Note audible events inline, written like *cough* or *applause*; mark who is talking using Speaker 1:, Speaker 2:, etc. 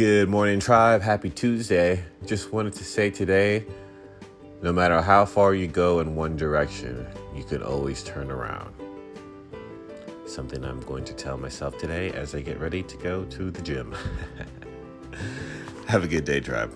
Speaker 1: Good morning, tribe. Happy Tuesday. Just wanted to say today no matter how far you go in one direction, you can always turn around. Something I'm going to tell myself today as I get ready to go to the gym. *laughs* Have a good day, tribe.